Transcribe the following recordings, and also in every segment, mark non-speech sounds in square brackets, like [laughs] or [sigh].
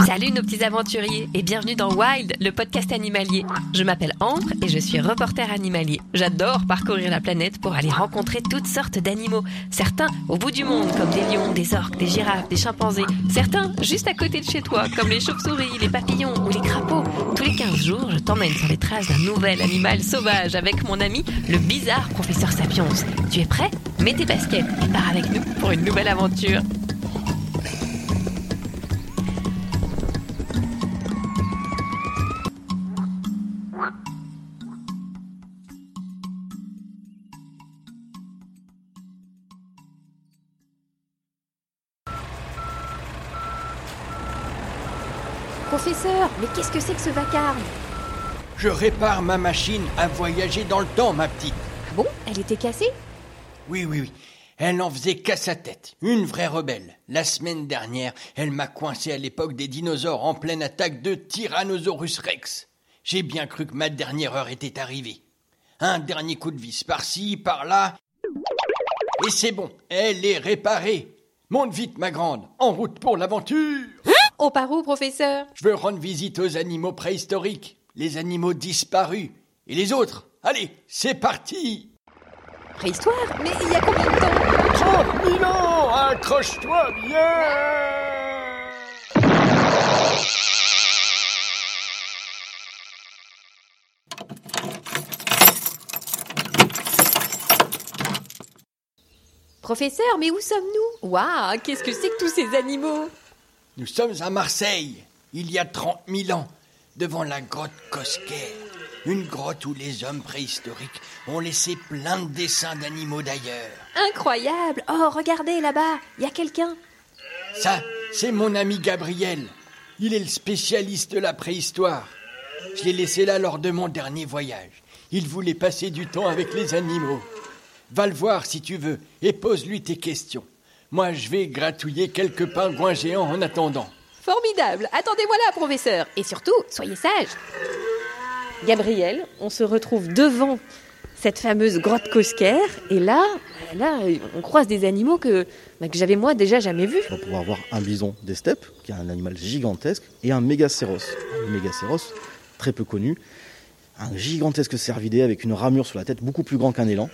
Salut nos petits aventuriers et bienvenue dans Wild, le podcast animalier. Je m'appelle Ambre et je suis reporter animalier. J'adore parcourir la planète pour aller rencontrer toutes sortes d'animaux. Certains au bout du monde comme des lions, des orques, des girafes, des chimpanzés. Certains juste à côté de chez toi comme les chauves-souris, les papillons ou les crapauds. Tous les 15 jours, je t'emmène sur les traces d'un nouvel animal sauvage avec mon ami le bizarre professeur Sapiens. Tu es prêt? Mets tes baskets et pars avec nous pour une nouvelle aventure. Professeur, mais qu'est-ce que c'est que ce vacarme Je répare ma machine à voyager dans le temps, ma petite. Ah bon Elle était cassée Oui, oui, oui. Elle n'en faisait qu'à sa tête. Une vraie rebelle. La semaine dernière, elle m'a coincé à l'époque des dinosaures en pleine attaque de Tyrannosaurus Rex. J'ai bien cru que ma dernière heure était arrivée. Un dernier coup de vis par-ci, par-là. Et c'est bon, elle est réparée. Monte vite, ma grande, en route pour l'aventure. On part où, professeur? Je veux rendre visite aux animaux préhistoriques, les animaux disparus. Et les autres? Allez, c'est parti! Préhistoire? Mais il y a combien de temps? 30 000 ans! Accroche-toi bien! Professeur, mais où sommes-nous? Waouh, qu'est-ce que c'est que tous ces animaux? Nous sommes à Marseille, il y a 30 000 ans, devant la grotte Cosquer. Une grotte où les hommes préhistoriques ont laissé plein de dessins d'animaux d'ailleurs. Incroyable Oh, regardez là-bas, il y a quelqu'un. Ça, c'est mon ami Gabriel. Il est le spécialiste de la préhistoire. Je l'ai laissé là lors de mon dernier voyage. Il voulait passer du temps avec les animaux. Va le voir si tu veux et pose-lui tes questions. Moi, je vais gratouiller quelques pingouins géants en attendant. Formidable Attendez-moi là, professeur Et surtout, soyez sage Gabriel, on se retrouve devant cette fameuse grotte Cosquer, et là, là, on croise des animaux que, bah, que j'avais moi déjà jamais vus. On va pouvoir voir un bison des steppes, qui est un animal gigantesque, et un mégacéros. Un mégacéros, très peu connu, un gigantesque cervidé avec une ramure sur la tête beaucoup plus grand qu'un élan.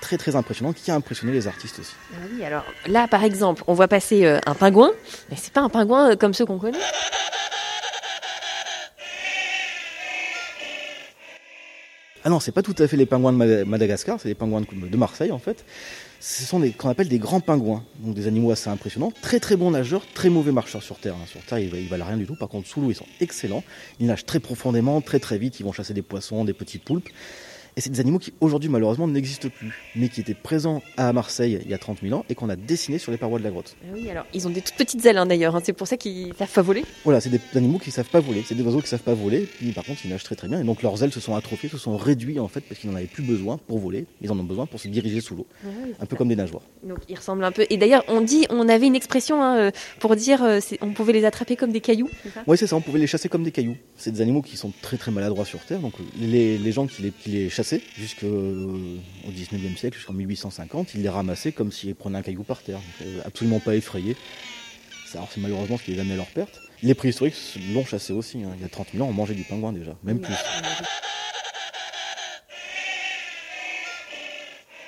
Très très impressionnant, qui a impressionné les artistes aussi. Ah oui, alors là, par exemple, on voit passer euh, un pingouin, mais c'est pas un pingouin euh, comme ceux qu'on connaît. Ah non, c'est pas tout à fait les pingouins de Mada- Madagascar, c'est les pingouins de de Marseille en fait. Ce sont des qu'on appelle des grands pingouins, donc des animaux assez impressionnants, très très bons nageurs, très mauvais marcheurs sur terre. hein. Sur terre, ils, ils valent rien du tout. Par contre, sous l'eau, ils sont excellents. Ils nagent très profondément, très très vite. Ils vont chasser des poissons, des petites poulpes. Et c'est des animaux qui aujourd'hui malheureusement n'existent plus, mais qui étaient présents à Marseille il y a 30 000 ans et qu'on a dessinés sur les parois de la grotte. Ah oui, alors ils ont des toutes petites ailes hein, d'ailleurs, hein, c'est pour ça qu'ils savent pas voler. Voilà, c'est des animaux qui savent pas voler, c'est des oiseaux qui savent pas voler, puis par contre ils nagent très très bien, et donc leurs ailes se sont atrophiées, se sont réduites en fait, parce qu'ils n'en avaient plus besoin pour voler, ils en ont besoin pour se diriger sous l'eau, un peu comme des nageoires. Donc ils ressemblent un peu. Et d'ailleurs, on dit, on avait une expression hein, euh, pour dire, euh, on pouvait les attraper comme des cailloux. Oui, c'est ça, on pouvait les chasser comme des cailloux. C'est des animaux qui sont très très maladroits sur Terre, donc les, les gens qui les, qui les chassent jusqu'au 19e siècle, jusqu'en 1850. Ils les ramassaient comme s'ils prenaient un caillou par terre. Donc, euh, absolument pas effrayés. Alors c'est malheureusement ce qui les amenait à leur perte. Les préhistoriques l'ont chassé aussi. hein. Il y a 30 000 ans, on mangeait du pingouin déjà, même plus.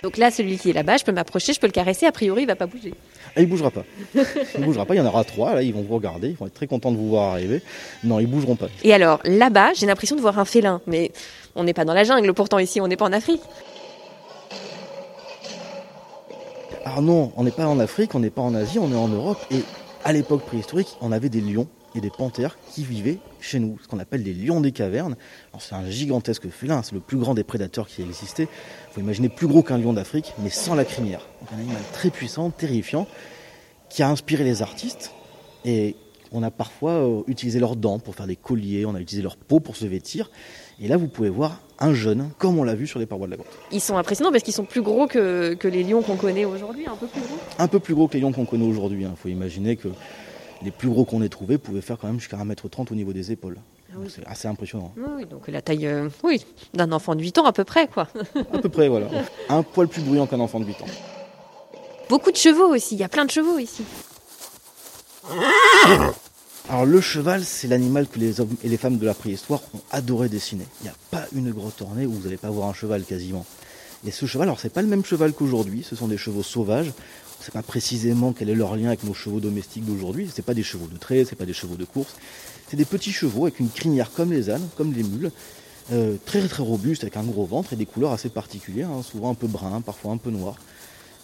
Donc là, celui qui est là-bas, je peux m'approcher, je peux le caresser, a priori, il va pas bouger. Ah, il bougera pas. Il bougera pas. Il y en aura trois. Là, ils vont vous regarder. Ils vont être très contents de vous voir arriver. Non, ils bougeront pas. Et alors, là-bas, j'ai l'impression de voir un félin, mais on n'est pas dans la jungle, pourtant ici, on n'est pas en Afrique. Alors non, on n'est pas en Afrique, on n'est pas en Asie, on est en Europe. Et à l'époque préhistorique, on avait des lions et des panthères qui vivaient chez nous, ce qu'on appelle les lions des cavernes. C'est un gigantesque félin, c'est le plus grand des prédateurs qui existait. Il faut imaginer plus gros qu'un lion d'Afrique, mais sans la crinière. Donc un animal très puissant, terrifiant, qui a inspiré les artistes. Et on a parfois euh, utilisé leurs dents pour faire des colliers, on a utilisé leur peau pour se vêtir. Et là, vous pouvez voir un jeune, comme on l'a vu sur les parois de la grotte. Ils sont impressionnants parce qu'ils sont plus gros que, que les lions qu'on connaît aujourd'hui, un peu plus gros? Un peu plus gros que les lions qu'on connaît aujourd'hui. Il faut imaginer que les plus gros qu'on ait trouvés pouvaient faire quand même jusqu'à 1m30 au niveau des épaules. oui. Donc C'est assez impressionnant. Oui, oui, donc la taille euh, oui, d'un enfant de 8 ans à peu près, quoi. À peu près, voilà. Un poil plus bruyant qu'un enfant de 8 ans. Beaucoup de chevaux aussi, il y a plein de chevaux ici. Alors le cheval, c'est l'animal que les hommes et les femmes de la préhistoire ont adoré dessiner. Il n'y a pas une grotte ornée où vous n'allez pas voir un cheval quasiment. Et ce cheval, alors c'est pas le même cheval qu'aujourd'hui, ce sont des chevaux sauvages. On ne sait pas précisément quel est leur lien avec nos chevaux domestiques d'aujourd'hui. C'est pas des chevaux de trait, c'est pas des chevaux de course. C'est des petits chevaux avec une crinière comme les ânes, comme les mules, euh, très très robustes avec un gros ventre et des couleurs assez particulières, hein, souvent un peu brun, parfois un peu noir.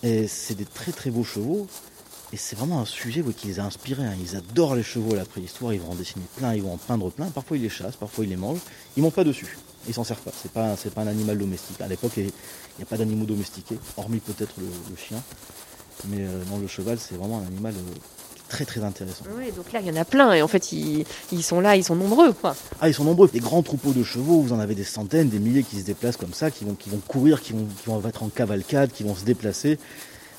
Et c'est des très très beaux chevaux. Et c'est vraiment un sujet qui les a inspirés. hein. Ils adorent les chevaux à la préhistoire, ils vont en dessiner plein, ils vont en peindre plein. Parfois ils les chassent, parfois ils les mangent. Ils montent pas dessus. Ils s'en servent pas. C'est pas, c'est pas un animal domestique. À l'époque, il n'y a pas d'animaux domestiqués, hormis peut-être le, le chien. Mais euh, non, le cheval, c'est vraiment un animal euh, très très intéressant. Oui, donc là, il y en a plein et en fait, ils, ils sont là, ils sont nombreux, quoi. Ah, ils sont nombreux. Des grands troupeaux de chevaux, vous en avez des centaines, des milliers qui se déplacent comme ça, qui vont, qui vont courir, qui vont, qui vont être en cavalcade, qui vont se déplacer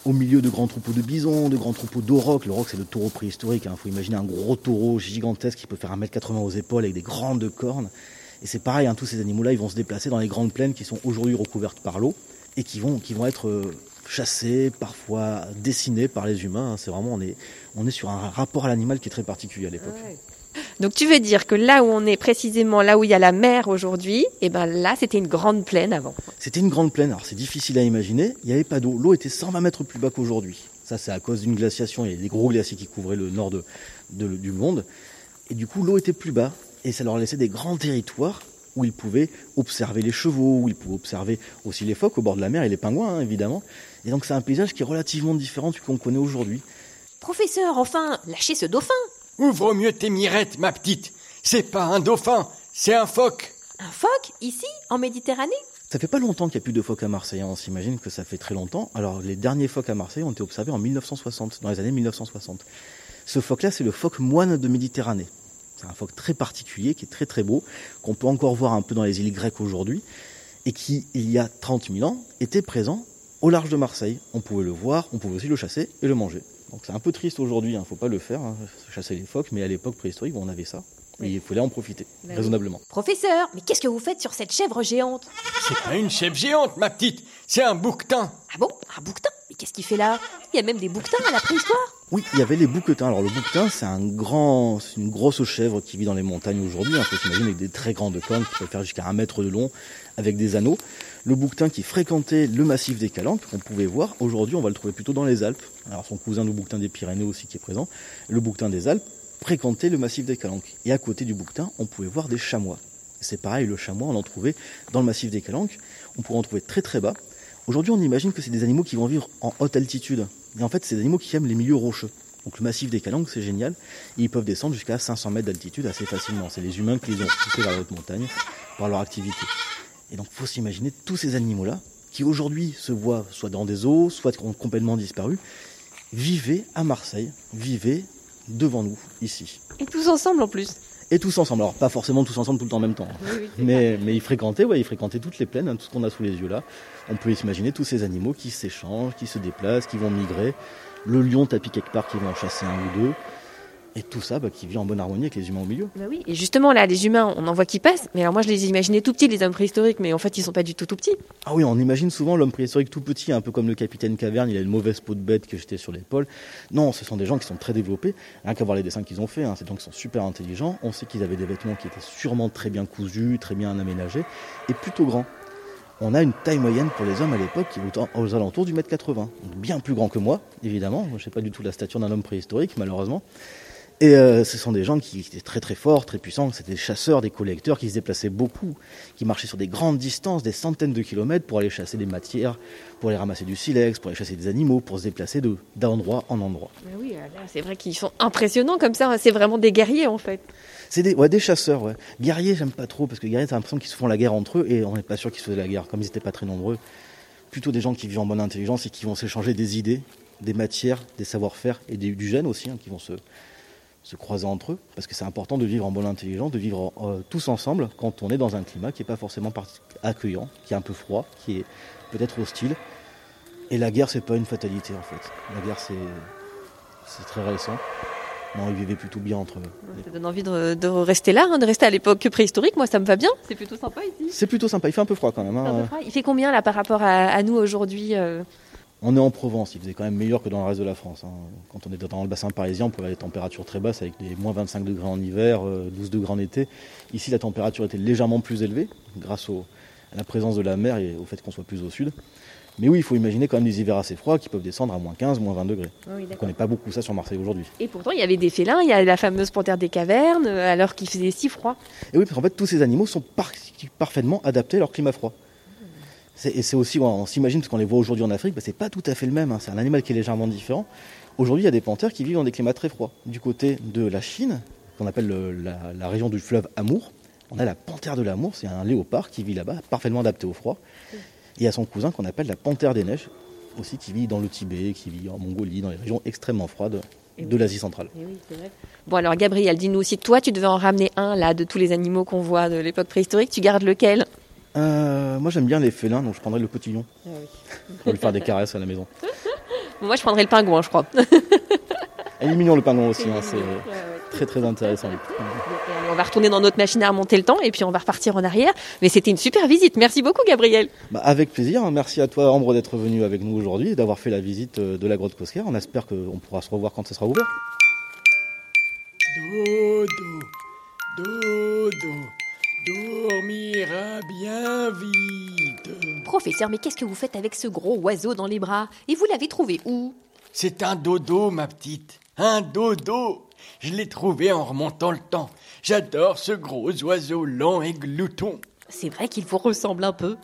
au milieu de grands troupeaux de bisons, de grands troupeaux d'aurochs. L'auroch, c'est le taureau préhistorique. Il faut imaginer un gros taureau gigantesque qui peut faire 1m80 aux épaules avec des grandes cornes. Et c'est pareil, hein, tous ces animaux-là, ils vont se déplacer dans les grandes plaines qui sont aujourd'hui recouvertes par l'eau et qui vont, qui vont être euh, chassés, parfois dessinés par les humains. hein. C'est vraiment, on est, on est sur un rapport à l'animal qui est très particulier à l'époque. Donc tu veux dire que là où on est précisément, là où il y a la mer aujourd'hui, et ben là, c'était une grande plaine avant. C'était une grande plaine, alors c'est difficile à imaginer, il n'y avait pas d'eau, l'eau était 120 mètres plus bas qu'aujourd'hui. Ça c'est à cause d'une glaciation, il y a des gros glaciers qui couvraient le nord de, de- du monde, et du coup l'eau était plus bas, et ça leur laissait des grands territoires où ils pouvaient observer les chevaux, où ils pouvaient observer aussi les phoques au bord de la mer et les pingouins hein, évidemment. Et donc c'est un paysage qui est relativement différent du qu'on connaît aujourd'hui. Professeur, enfin, lâchez ce dauphin Ouvre mieux tes mirettes, ma petite? C'est pas un dauphin, c'est un phoque. Un phoque, ici, en Méditerranée? Ça fait pas longtemps qu'il n'y a plus de phoques à Marseille, hein, on s'imagine que ça fait très longtemps. Alors les derniers phoques à Marseille ont été observés en 1960, dans les années 1960. Ce phoque-là, c'est le phoque moine de Méditerranée. C'est un phoque très particulier, qui est très très beau, qu'on peut encore voir un peu dans les îles grecques aujourd'hui, et qui, il y a 30 000 ans, était présent au large de Marseille. On pouvait le voir, on pouvait aussi le chasser et le manger. Donc c'est un peu triste aujourd'hui, il ne faut pas le faire, hein, chasser les phoques, mais à l'époque préhistorique, on avait ça. Et il fallait en profiter, Bah oui. raisonnablement. Professeur, mais qu'est-ce que vous faites sur cette chèvre géante? C'est pas une chèvre géante, ma petite, c'est un bouquetin. Ah bon? Un bouquetin? Qu'est-ce qu'il fait là? Il y a même des bouquetins à la préhistoire Oui, il y avait les bouquetins. Alors le bouquetin, c'est un grand, une grosse chèvre qui vit dans les montagnes aujourd'hui. Il faut s'imaginer avec des très grandes cornes qui peuvent faire jusqu'à un mètre de long, avec des anneaux. Le bouquetin qui fréquentait le massif des Calanques, qu'on pouvait voir. Aujourd'hui, on va le trouver plutôt dans les Alpes. Alors son cousin, le bouquetin des Pyrénées aussi, qui est présent. Le bouquetin des Alpes fréquentait le massif des Calanques. Et à côté du bouquetin, on pouvait voir des chamois. C'est pareil, le chamois, on en trouvait dans le massif des Calanques. On pourrait en trouver très très bas. Aujourd'hui, on imagine que c'est des animaux qui vont vivre en haute altitude. Et en fait, c'est des animaux qui aiment les milieux rocheux. Donc le massif des Calanques, c'est génial. Ils peuvent descendre jusqu'à 500 mètres d'altitude assez facilement. C'est les humains qui les ont poussés vers la haute montagne par leur activité. Et donc, faut s'imaginer tous ces animaux-là, qui aujourd'hui se voient soit dans des eaux, soit ont complètement disparu, vivaient à Marseille, vivaient devant nous, ici. Et tous ensemble en plus. Et tous ensemble. Alors, pas forcément tous ensemble tout le temps en même temps. Mais, mais ils fréquentaient, ouais, ils fréquentaient toutes les plaines, hein, tout ce qu'on a sous les yeux là. On peut s'imaginer tous ces animaux qui s'échangent, qui se déplacent, qui vont migrer. Le lion tapis quelque part qui va en chasser un ou deux. Et tout ça bah, qui vit en bonne harmonie avec les humains au milieu. Bah oui, et justement là, les humains, on en voit qui passent, mais alors moi je les imaginais tout petits, les hommes préhistoriques, mais en fait ils sont pas du tout tout petits. Ah oui, on imagine souvent l'homme préhistorique tout petit, un peu comme le capitaine Caverne, il a une mauvaise peau de bête que j'étais sur l'épaule. Non, ce sont des gens qui sont très développés, rien qu'à voir les dessins qu'ils ont faits, hein, c'est des gens qui sont super intelligents, on sait qu'ils avaient des vêtements qui étaient sûrement très bien cousus, très bien aménagés, et plutôt grands. On a une taille moyenne pour les hommes à l'époque qui est aux alentours du mètre 80, donc bien plus grand que moi, évidemment. Moi, je sais pas du tout la stature d'un homme préhistorique, malheureusement. Et euh, ce sont des gens qui étaient très très forts, très puissants, c'était des chasseurs, des collecteurs qui se déplaçaient beaucoup, qui marchaient sur des grandes distances, des centaines de kilomètres pour aller chasser des matières, pour aller ramasser du silex, pour aller chasser des animaux, pour se déplacer d'endroit en endroit. Mais oui, c'est vrai qu'ils sont impressionnants comme ça, c'est vraiment des guerriers en fait. C'est des, ouais, des chasseurs, ouais. Guerriers, j'aime pas trop, parce que guerriers, t'as l'impression qu'ils se font la guerre entre eux, et on n'est pas sûr qu'ils se faisaient la guerre, comme ils n'étaient pas très nombreux. Plutôt des gens qui vivent en bonne intelligence et qui vont s'échanger des idées, des matières, des savoir-faire, et du gène aussi, hein, qui vont se, se croiser entre eux, parce que c'est important de vivre en bonne intelligence, de vivre euh, tous ensemble quand on est dans un climat qui n'est pas forcément accueillant, qui est un peu froid, qui est peut-être hostile. Et la guerre, c'est pas une fatalité en fait. La guerre, c'est, c'est très récent. Non, ils vivaient plutôt bien entre eux. Ça donne envie de, rester là, hein, de rester à l'époque préhistorique. Moi, ça me va bien. C'est plutôt sympa ici. C'est plutôt sympa. Il fait un peu froid quand même. Hein. Il fait combien là par rapport à, nous aujourd'hui euh? On est en Provence, il faisait quand même meilleur que dans le reste de la France. Hein. Quand on est dans le bassin parisien, on peut avoir des températures très basses avec des moins 25 degrés en hiver, 12 euh, degrés en été. Ici, la température était légèrement plus élevée grâce à la présence de la mer et au fait qu'on soit plus au sud. Mais oui, il faut imaginer quand même des hivers assez froids qui peuvent descendre à moins 15, moins 20 degrés. on connaît pas beaucoup ça sur Marseille aujourd'hui. Et pourtant, il y avait des félins, il y a la fameuse panthère des cavernes, euh, alors qu'il faisait si froid. Et oui, parce qu'en fait, tous ces animaux sont parfaitement adaptés à leur climat froid. Et c'est aussi, on s'imagine, parce qu'on les voit aujourd'hui en Afrique, bah, c'est pas tout à fait le même. Hein. C'est un animal qui est légèrement différent. Aujourd'hui, il y a des panthères qui vivent dans des climats très froids. Du côté de la Chine, qu'on appelle la, région du fleuve Amour, on a la panthère de l'amour, c'est un léopard qui vit là-bas, parfaitement adapté au froid. Et il y a son cousin qu'on appelle la panthère des neiges, aussi qui vit dans le Tibet, qui vit en Mongolie, dans les régions extrêmement froides de l'Asie centrale. Bon alors Gabriel, dis-nous si toi tu devais en ramener un là de tous les animaux qu'on voit de l'époque préhistorique, tu gardes lequel? Euh, moi j'aime bien les félins, donc je prendrais le cotillon. Ah Pour lui faire des caresses à la maison. [laughs] moi je prendrais le pingouin, je crois. [laughs] Il est mignon le pingouin aussi, hein, c'est très très intéressant. on va retourner dans notre machine à remonter le temps et puis on va repartir en arrière. Mais c'était une super visite. Merci beaucoup Gabriel. Bah, avec plaisir. Merci à toi Ambre d'être venu avec nous aujourd'hui et d'avoir fait la visite euh, de la grotte Cosquer. On espère qu'on pourra se revoir quand ça sera ouvert. Dodo, dodo dormira bien vite. Professeur, mais qu'est-ce que vous faites avec ce gros oiseau dans les bras? Et vous l'avez trouvé où? C'est un dodo, ma petite. Un dodo. Je l'ai trouvé en remontant le temps. J'adore ce gros oiseau lent et glouton. C'est vrai qu'il vous ressemble un peu.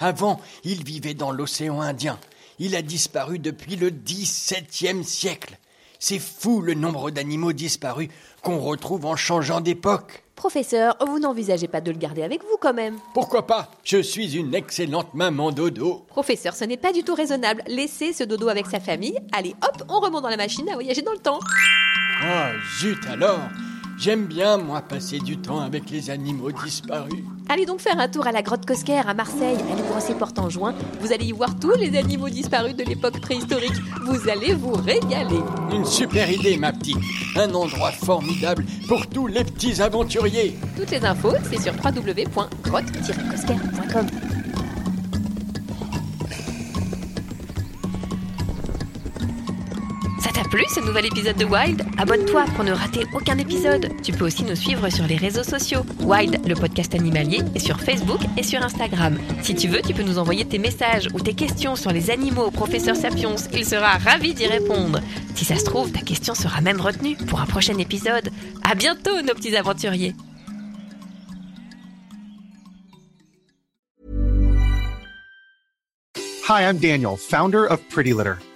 Avant, il vivait dans l'océan Indien. Il a disparu depuis le XVIIe siècle. C'est fou le nombre d'animaux disparus qu'on retrouve en changeant d'époque. Professeur, vous n'envisagez pas de le garder avec vous quand même Pourquoi pas? Je suis une excellente maman dodo. Professeur, ce n'est pas du tout raisonnable. Laissez ce dodo avec sa famille. Allez, hop, on remonte dans la machine à voyager dans le temps. Ah, zut alors J'aime bien, moi, passer du temps avec les animaux disparus. Allez donc faire un tour à la grotte Cosquer à Marseille. Elle ouvre ses portes en juin. Vous allez y voir tous les animaux disparus de l'époque préhistorique. Vous allez vous régaler. Une super idée, ma petite. Un endroit formidable pour tous les petits aventuriers. Toutes les infos, c'est sur www.grotte-cosquer.com. plu ce nouvel épisode de Wild Abonne-toi pour ne rater aucun épisode. Tu peux aussi nous suivre sur les réseaux sociaux. Wild, le podcast animalier, est sur Facebook et sur Instagram. Si tu veux, tu peux nous envoyer tes messages ou tes questions sur les animaux au professeur Sapiens. Il sera ravi d'y répondre. Si ça se trouve, ta question sera même retenue pour un prochain épisode. À bientôt, nos petits aventuriers. Hi, I'm Daniel, founder of Pretty Litter.